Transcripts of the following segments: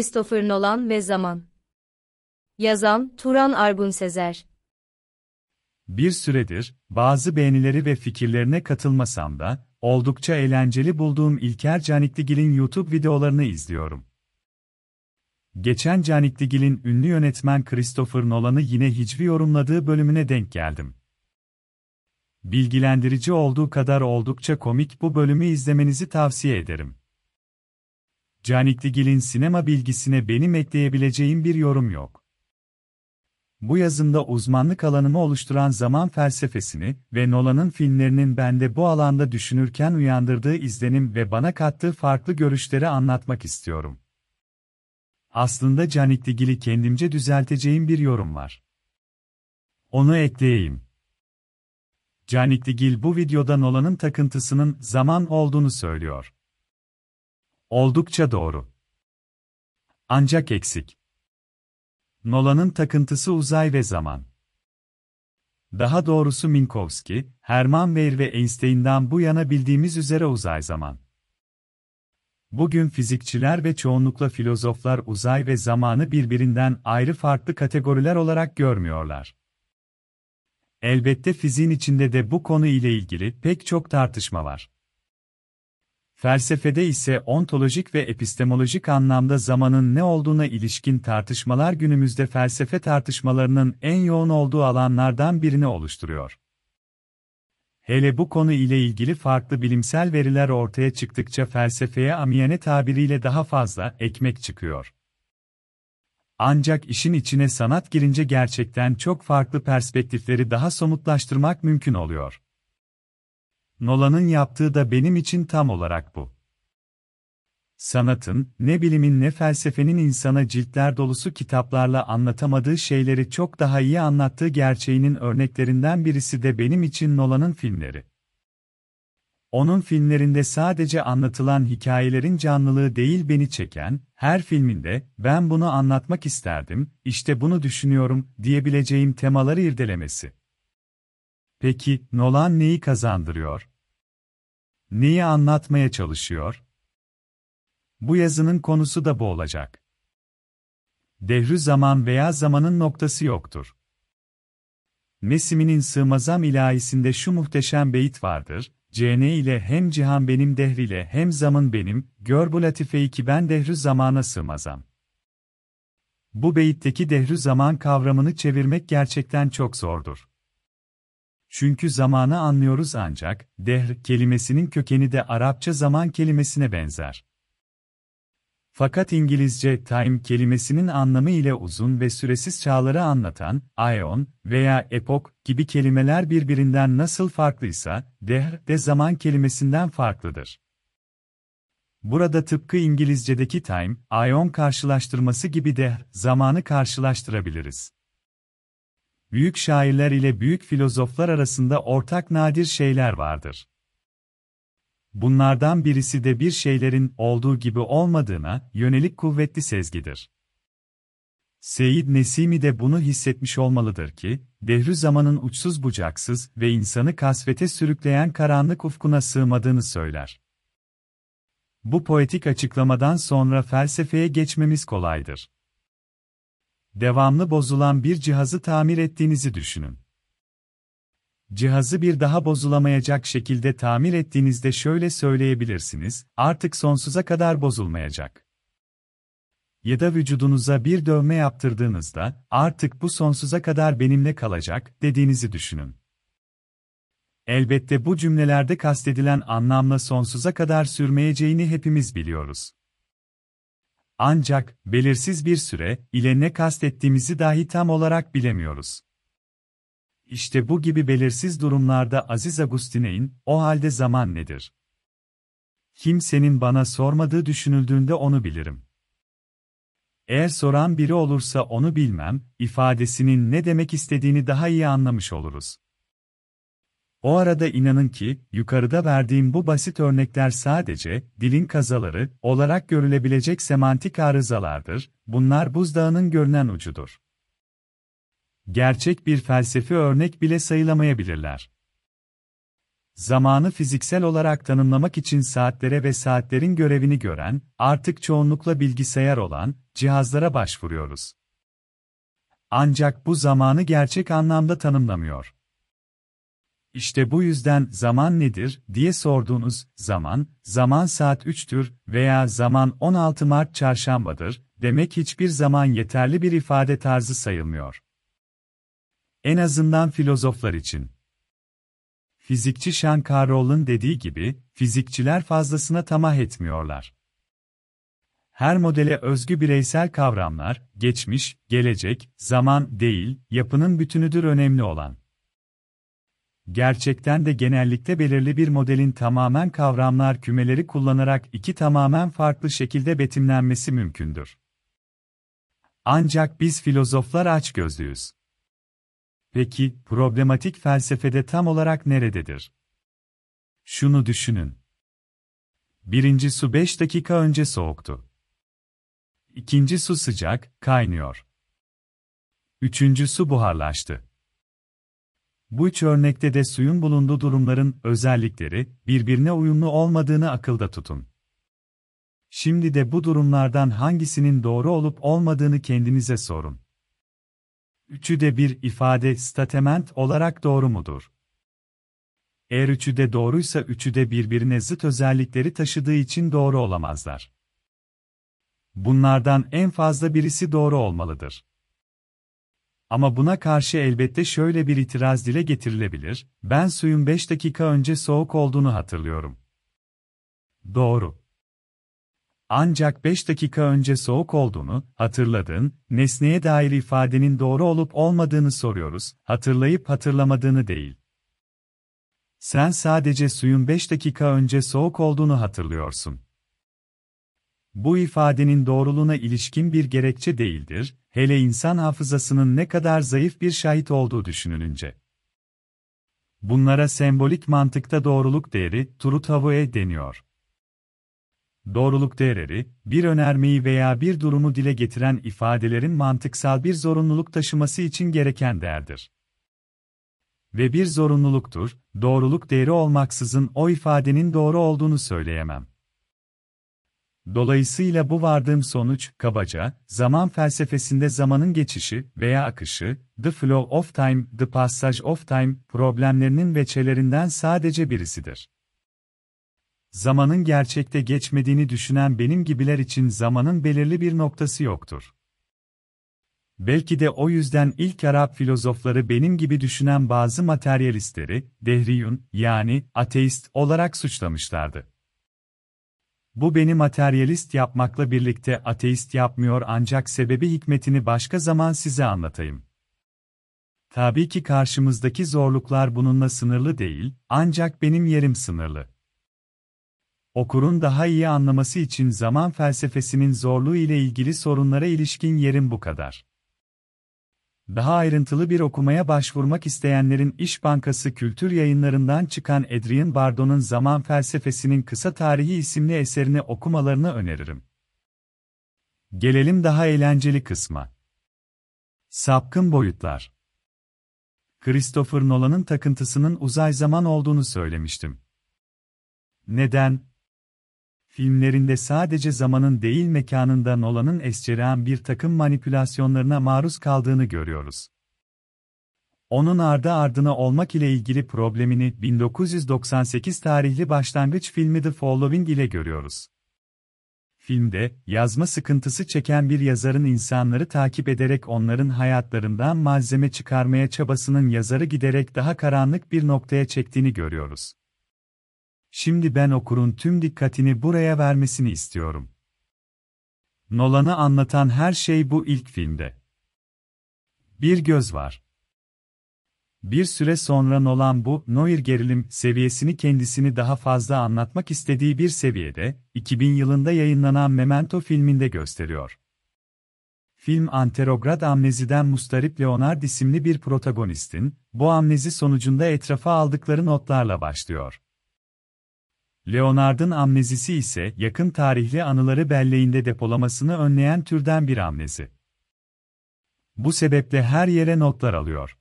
Christopher Nolan ve Zaman Yazan, Turan Argun Sezer Bir süredir, bazı beğenileri ve fikirlerine katılmasam da, oldukça eğlenceli bulduğum İlker Canikligil'in YouTube videolarını izliyorum. Geçen Canikligil'in ünlü yönetmen Christopher Nolan'ı yine hicvi yorumladığı bölümüne denk geldim. Bilgilendirici olduğu kadar oldukça komik bu bölümü izlemenizi tavsiye ederim. Canikligil'in sinema bilgisine benim ekleyebileceğim bir yorum yok. Bu yazımda uzmanlık alanımı oluşturan zaman felsefesini ve Nolan'ın filmlerinin bende bu alanda düşünürken uyandırdığı izlenim ve bana kattığı farklı görüşleri anlatmak istiyorum. Aslında Canikligil'i kendimce düzelteceğim bir yorum var. Onu ekleyeyim. Canikligil bu videoda Nolan'ın takıntısının zaman olduğunu söylüyor. Oldukça doğru. Ancak eksik. Nolan'ın takıntısı uzay ve zaman. Daha doğrusu Minkowski, Hermann Weyr ve Einstein'dan bu yana bildiğimiz üzere uzay zaman. Bugün fizikçiler ve çoğunlukla filozoflar uzay ve zamanı birbirinden ayrı farklı kategoriler olarak görmüyorlar. Elbette fiziğin içinde de bu konu ile ilgili pek çok tartışma var. Felsefede ise ontolojik ve epistemolojik anlamda zamanın ne olduğuna ilişkin tartışmalar günümüzde felsefe tartışmalarının en yoğun olduğu alanlardan birini oluşturuyor. Hele bu konu ile ilgili farklı bilimsel veriler ortaya çıktıkça felsefeye amiyane tabiriyle daha fazla ekmek çıkıyor. Ancak işin içine sanat girince gerçekten çok farklı perspektifleri daha somutlaştırmak mümkün oluyor. Nolan'ın yaptığı da benim için tam olarak bu. Sanatın, ne bilimin ne felsefenin insana ciltler dolusu kitaplarla anlatamadığı şeyleri çok daha iyi anlattığı gerçeğinin örneklerinden birisi de benim için Nolan'ın filmleri. Onun filmlerinde sadece anlatılan hikayelerin canlılığı değil beni çeken, her filminde, ben bunu anlatmak isterdim, işte bunu düşünüyorum, diyebileceğim temaları irdelemesi. Peki, Nolan neyi kazandırıyor? Neyi anlatmaya çalışıyor? Bu yazının konusu da bu olacak. Dehrü zaman veya zamanın noktası yoktur. Nesimi'nin Sığmazam ilahisinde şu muhteşem beyit vardır, CN ile hem cihan benim dehriyle hem zaman benim, gör bu latifeyi ki ben dehrü zamana sığmazam. Bu beyitteki dehrü zaman kavramını çevirmek gerçekten çok zordur. Çünkü zamanı anlıyoruz ancak, dehr kelimesinin kökeni de Arapça zaman kelimesine benzer. Fakat İngilizce time kelimesinin anlamı ile uzun ve süresiz çağları anlatan, aeon veya epok gibi kelimeler birbirinden nasıl farklıysa, dehr de zaman kelimesinden farklıdır. Burada tıpkı İngilizce'deki time, aeon karşılaştırması gibi dehr, zamanı karşılaştırabiliriz. Büyük şairler ile büyük filozoflar arasında ortak nadir şeyler vardır. Bunlardan birisi de bir şeylerin olduğu gibi olmadığına yönelik kuvvetli sezgidir. Seyyid Nesimi de bunu hissetmiş olmalıdır ki, dehrü zamanın uçsuz bucaksız ve insanı kasvete sürükleyen karanlık ufkuna sığmadığını söyler. Bu poetik açıklamadan sonra felsefeye geçmemiz kolaydır. Devamlı bozulan bir cihazı tamir ettiğinizi düşünün. Cihazı bir daha bozulamayacak şekilde tamir ettiğinizde şöyle söyleyebilirsiniz, artık sonsuza kadar bozulmayacak. Ya da vücudunuza bir dövme yaptırdığınızda, artık bu sonsuza kadar benimle kalacak, dediğinizi düşünün. Elbette bu cümlelerde kastedilen anlamla sonsuza kadar sürmeyeceğini hepimiz biliyoruz. Ancak, belirsiz bir süre, ile ne kastettiğimizi dahi tam olarak bilemiyoruz. İşte bu gibi belirsiz durumlarda Aziz Agustin'in, o halde zaman nedir? Kimsenin bana sormadığı düşünüldüğünde onu bilirim. Eğer soran biri olursa onu bilmem, ifadesinin ne demek istediğini daha iyi anlamış oluruz. O arada inanın ki, yukarıda verdiğim bu basit örnekler sadece, dilin kazaları, olarak görülebilecek semantik arızalardır, bunlar buzdağının görünen ucudur gerçek bir felsefi örnek bile sayılamayabilirler. zamanı fiziksel olarak tanımlamak için saatlere ve saatlerin görevini gören, artık çoğunlukla bilgisayar olan, cihazlara başvuruyoruz. Ancak bu zamanı gerçek anlamda tanımlamıyor. İşte bu yüzden zaman nedir diye sorduğunuz zaman, zaman saat 3'tür veya zaman 16 Mart çarşambadır demek hiçbir zaman yeterli bir ifade tarzı sayılmıyor. En azından filozoflar için. Fizikçi Sean Carroll'ın dediği gibi, fizikçiler fazlasına tamah etmiyorlar. Her modele özgü bireysel kavramlar, geçmiş, gelecek, zaman değil, yapının bütünüdür önemli olan. Gerçekten de genellikle belirli bir modelin tamamen kavramlar kümeleri kullanarak iki tamamen farklı şekilde betimlenmesi mümkündür. Ancak biz filozoflar açgözlüyüz. Peki, problematik felsefede tam olarak nerededir? Şunu düşünün. Birinci su 5 dakika önce soğuktu. İkinci su sıcak, kaynıyor. Üçüncü su buharlaştı. Bu üç örnekte de suyun bulunduğu durumların özellikleri birbirine uyumlu olmadığını akılda tutun. Şimdi de bu durumlardan hangisinin doğru olup olmadığını kendinize sorun. Üçü de bir ifade statement olarak doğru mudur? Eğer üçü de doğruysa üçü de birbirine zıt özellikleri taşıdığı için doğru olamazlar. Bunlardan en fazla birisi doğru olmalıdır. Ama buna karşı elbette şöyle bir itiraz dile getirilebilir, ben suyun 5 dakika önce soğuk olduğunu hatırlıyorum. Doğru. Ancak 5 dakika önce soğuk olduğunu, hatırladığın, nesneye dair ifadenin doğru olup olmadığını soruyoruz, hatırlayıp hatırlamadığını değil. Sen sadece suyun 5 dakika önce soğuk olduğunu hatırlıyorsun. Bu ifadenin doğruluğuna ilişkin bir gerekçe değildir, hele insan hafızasının ne kadar zayıf bir şahit olduğu düşünülünce. Bunlara sembolik mantıkta doğruluk değeri, turutavue deniyor. Doğruluk değerleri, bir önermeyi veya bir durumu dile getiren ifadelerin mantıksal bir zorunluluk taşıması için gereken değerdir. Ve bir zorunluluktur, doğruluk değeri olmaksızın o ifadenin doğru olduğunu söyleyemem. Dolayısıyla bu vardığım sonuç, kabaca, zaman felsefesinde zamanın geçişi veya akışı, the flow of time, the passage of time, problemlerinin veçelerinden sadece birisidir. Zamanın gerçekte geçmediğini düşünen benim gibiler için zamanın belirli bir noktası yoktur. Belki de o yüzden ilk Arap filozofları benim gibi düşünen bazı materyalistleri, dehriyun, yani ateist olarak suçlamışlardı. Bu beni materyalist yapmakla birlikte ateist yapmıyor ancak sebebi hikmetini başka zaman size anlatayım. Tabii ki karşımızdaki zorluklar bununla sınırlı değil, ancak benim yerim sınırlı. Okurun daha iyi anlaması için zaman felsefesinin zorluğu ile ilgili sorunlara ilişkin yerim bu kadar. Daha ayrıntılı bir okumaya başvurmak isteyenlerin İş Bankası Kültür Yayınlarından çıkan Adrian Bardon'un Zaman Felsefesinin Kısa Tarihi isimli eserini okumalarını öneririm. Gelelim daha eğlenceli kısma. Sapkın boyutlar. Christopher Nolan'ın takıntısının uzay zaman olduğunu söylemiştim. Neden? Filmlerinde sadece zamanın değil mekanında Nolan'ın escerean bir takım manipülasyonlarına maruz kaldığını görüyoruz. Onun ardı ardına olmak ile ilgili problemini 1998 tarihli başlangıç filmi The Following ile görüyoruz. Filmde, yazma sıkıntısı çeken bir yazarın insanları takip ederek onların hayatlarından malzeme çıkarmaya çabasının yazarı giderek daha karanlık bir noktaya çektiğini görüyoruz. Şimdi ben okurun tüm dikkatini buraya vermesini istiyorum. Nolan'ı anlatan her şey bu ilk filmde. Bir göz var. Bir süre sonra Nolan bu noir gerilim seviyesini kendisini daha fazla anlatmak istediği bir seviyede 2000 yılında yayınlanan Memento filminde gösteriyor. Film anterograd amneziden mustarip Leonard isimli bir protagonistin, bu amnezi sonucunda etrafa aldıkları notlarla başlıyor. Leonard'ın amnezisi ise yakın tarihli anıları belleğinde depolamasını önleyen türden bir amnezi. Bu sebeple her yere notlar alıyor.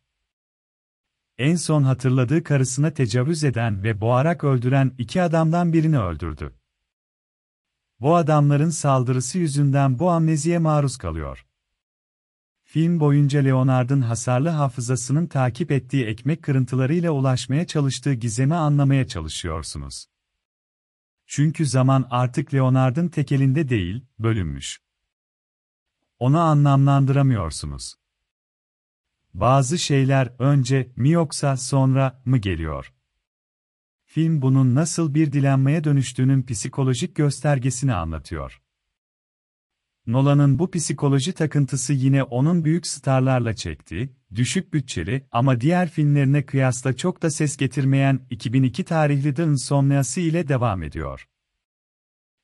en son hatırladığı karısına tecavüz eden ve boğarak öldüren iki adamdan birini öldürdü. Bu adamların saldırısı yüzünden bu amneziye maruz kalıyor. Film boyunca Leonard'ın hasarlı hafızasının takip ettiği ekmek kırıntılarıyla ulaşmaya çalıştığı gizemi anlamaya çalışıyorsunuz. Çünkü zaman artık Leonard'ın tekelinde değil, bölünmüş. Onu anlamlandıramıyorsunuz. Bazı şeyler önce mi yoksa sonra mı geliyor? Film bunun nasıl bir dilenmeye dönüştüğünün psikolojik göstergesini anlatıyor. Nolan'ın bu psikoloji takıntısı yine onun büyük starlarla çekti, düşük bütçeli ama diğer filmlerine kıyasla çok da ses getirmeyen 2002 tarihli The Insomnia'sı ile devam ediyor.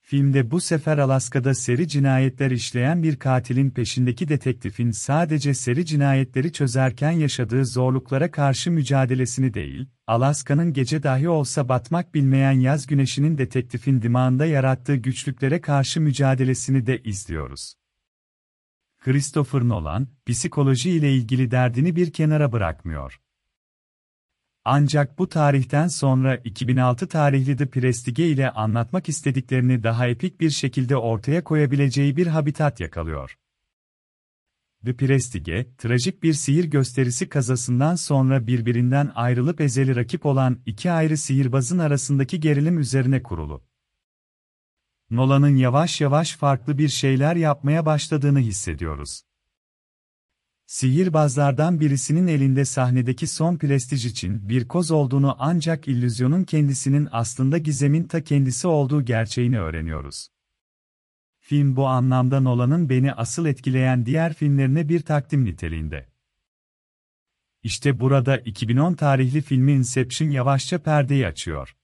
Filmde bu sefer Alaska'da seri cinayetler işleyen bir katilin peşindeki detektifin sadece seri cinayetleri çözerken yaşadığı zorluklara karşı mücadelesini değil, Alaska'nın gece dahi olsa batmak bilmeyen yaz güneşinin detektifin dimağında yarattığı güçlüklere karşı mücadelesini de izliyoruz. Christopher Nolan, psikoloji ile ilgili derdini bir kenara bırakmıyor. Ancak bu tarihten sonra 2006 tarihli The Prestige ile anlatmak istediklerini daha epik bir şekilde ortaya koyabileceği bir habitat yakalıyor. The Prestige, trajik bir sihir gösterisi kazasından sonra birbirinden ayrılıp ezeli rakip olan iki ayrı sihirbazın arasındaki gerilim üzerine kurulu. Nolan'ın yavaş yavaş farklı bir şeyler yapmaya başladığını hissediyoruz. Sihirbazlardan birisinin elinde sahnedeki son prestij için bir koz olduğunu ancak illüzyonun kendisinin aslında gizemin ta kendisi olduğu gerçeğini öğreniyoruz. Film bu anlamda Nolan'ın beni asıl etkileyen diğer filmlerine bir takdim niteliğinde. İşte burada 2010 tarihli filmi Inception yavaşça perdeyi açıyor.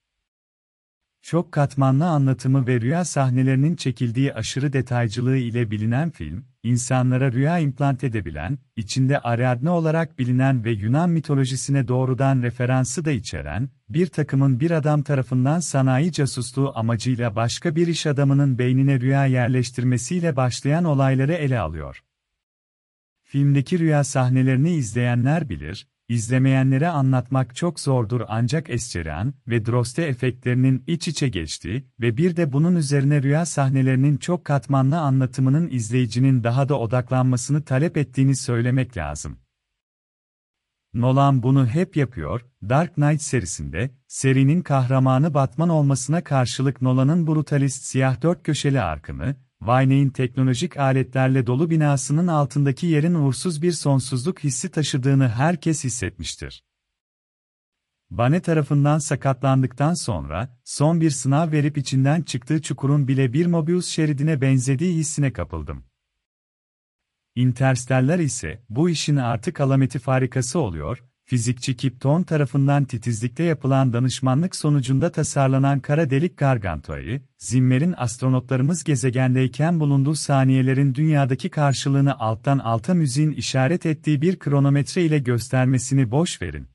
Çok katmanlı anlatımı ve rüya sahnelerinin çekildiği aşırı detaycılığı ile bilinen film, insanlara rüya implant edebilen, içinde Ariadne olarak bilinen ve Yunan mitolojisine doğrudan referansı da içeren, bir takımın bir adam tarafından sanayi casusluğu amacıyla başka bir iş adamının beynine rüya yerleştirmesiyle başlayan olayları ele alıyor. Filmdeki rüya sahnelerini izleyenler bilir, İzlemeyenlere anlatmak çok zordur ancak Esceran ve Droste efektlerinin iç içe geçtiği ve bir de bunun üzerine rüya sahnelerinin çok katmanlı anlatımının izleyicinin daha da odaklanmasını talep ettiğini söylemek lazım. Nolan bunu hep yapıyor, Dark Knight serisinde, serinin kahramanı Batman olmasına karşılık Nolan'ın brutalist siyah dört köşeli arkını, Wayne'in teknolojik aletlerle dolu binasının altındaki yerin uğursuz bir sonsuzluk hissi taşıdığını herkes hissetmiştir. Bane tarafından sakatlandıktan sonra, son bir sınav verip içinden çıktığı çukurun bile bir Mobius şeridine benzediği hissine kapıldım. Interstellar ise, bu işin artık alameti farikası oluyor, fizikçi Kip Thorne tarafından titizlikle yapılan danışmanlık sonucunda tasarlanan kara delik Gargantua'yı, Zimmer'in astronotlarımız gezegendeyken bulunduğu saniyelerin dünyadaki karşılığını alttan alta müziğin işaret ettiği bir kronometre ile göstermesini boş verin.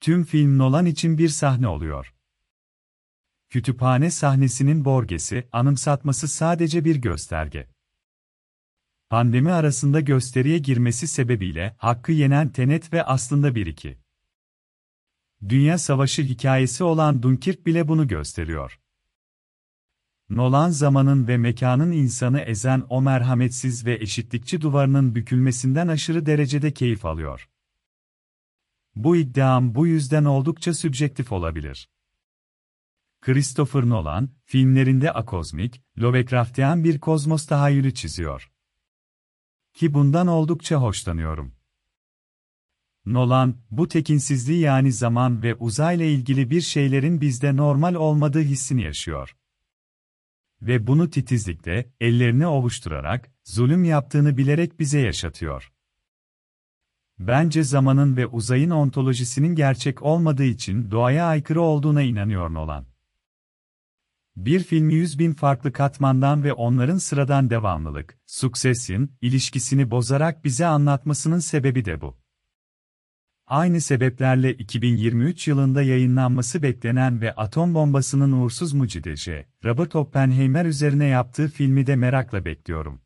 Tüm film Nolan için bir sahne oluyor. Kütüphane sahnesinin Borges'i anımsatması sadece bir gösterge pandemi arasında gösteriye girmesi sebebiyle hakkı yenen Tenet ve aslında bir iki. Dünya Savaşı hikayesi olan Dunkirk bile bunu gösteriyor. Nolan zamanın ve mekanın insanı ezen o merhametsiz ve eşitlikçi duvarının bükülmesinden aşırı derecede keyif alıyor. Bu iddiam bu yüzden oldukça sübjektif olabilir. Christopher Nolan, filmlerinde akozmik, Lovecraftian bir kozmos tahayyülü çiziyor. Ki bundan oldukça hoşlanıyorum. Nolan, bu tekinsizliği yani zaman ve uzayla ilgili bir şeylerin bizde normal olmadığı hissini yaşıyor. Ve bunu titizlikle, ellerini ovuşturarak, zulüm yaptığını bilerek bize yaşatıyor. Bence zamanın ve uzayın ontolojisinin gerçek olmadığı için doğaya aykırı olduğuna inanıyor Nolan. Bir filmi yüz bin farklı katmandan ve onların sıradan devamlılık, Succession, ilişkisini bozarak bize anlatmasının sebebi de bu. Aynı sebeplerle 2023 yılında yayınlanması beklenen ve atom bombasının uğursuz mucideci, Robert Oppenheimer üzerine yaptığı filmi de merakla bekliyorum.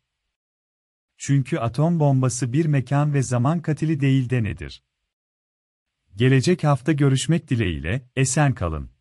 Çünkü atom bombası bir mekan ve zaman katili değil de nedir? Gelecek hafta görüşmek dileğiyle, esen kalın.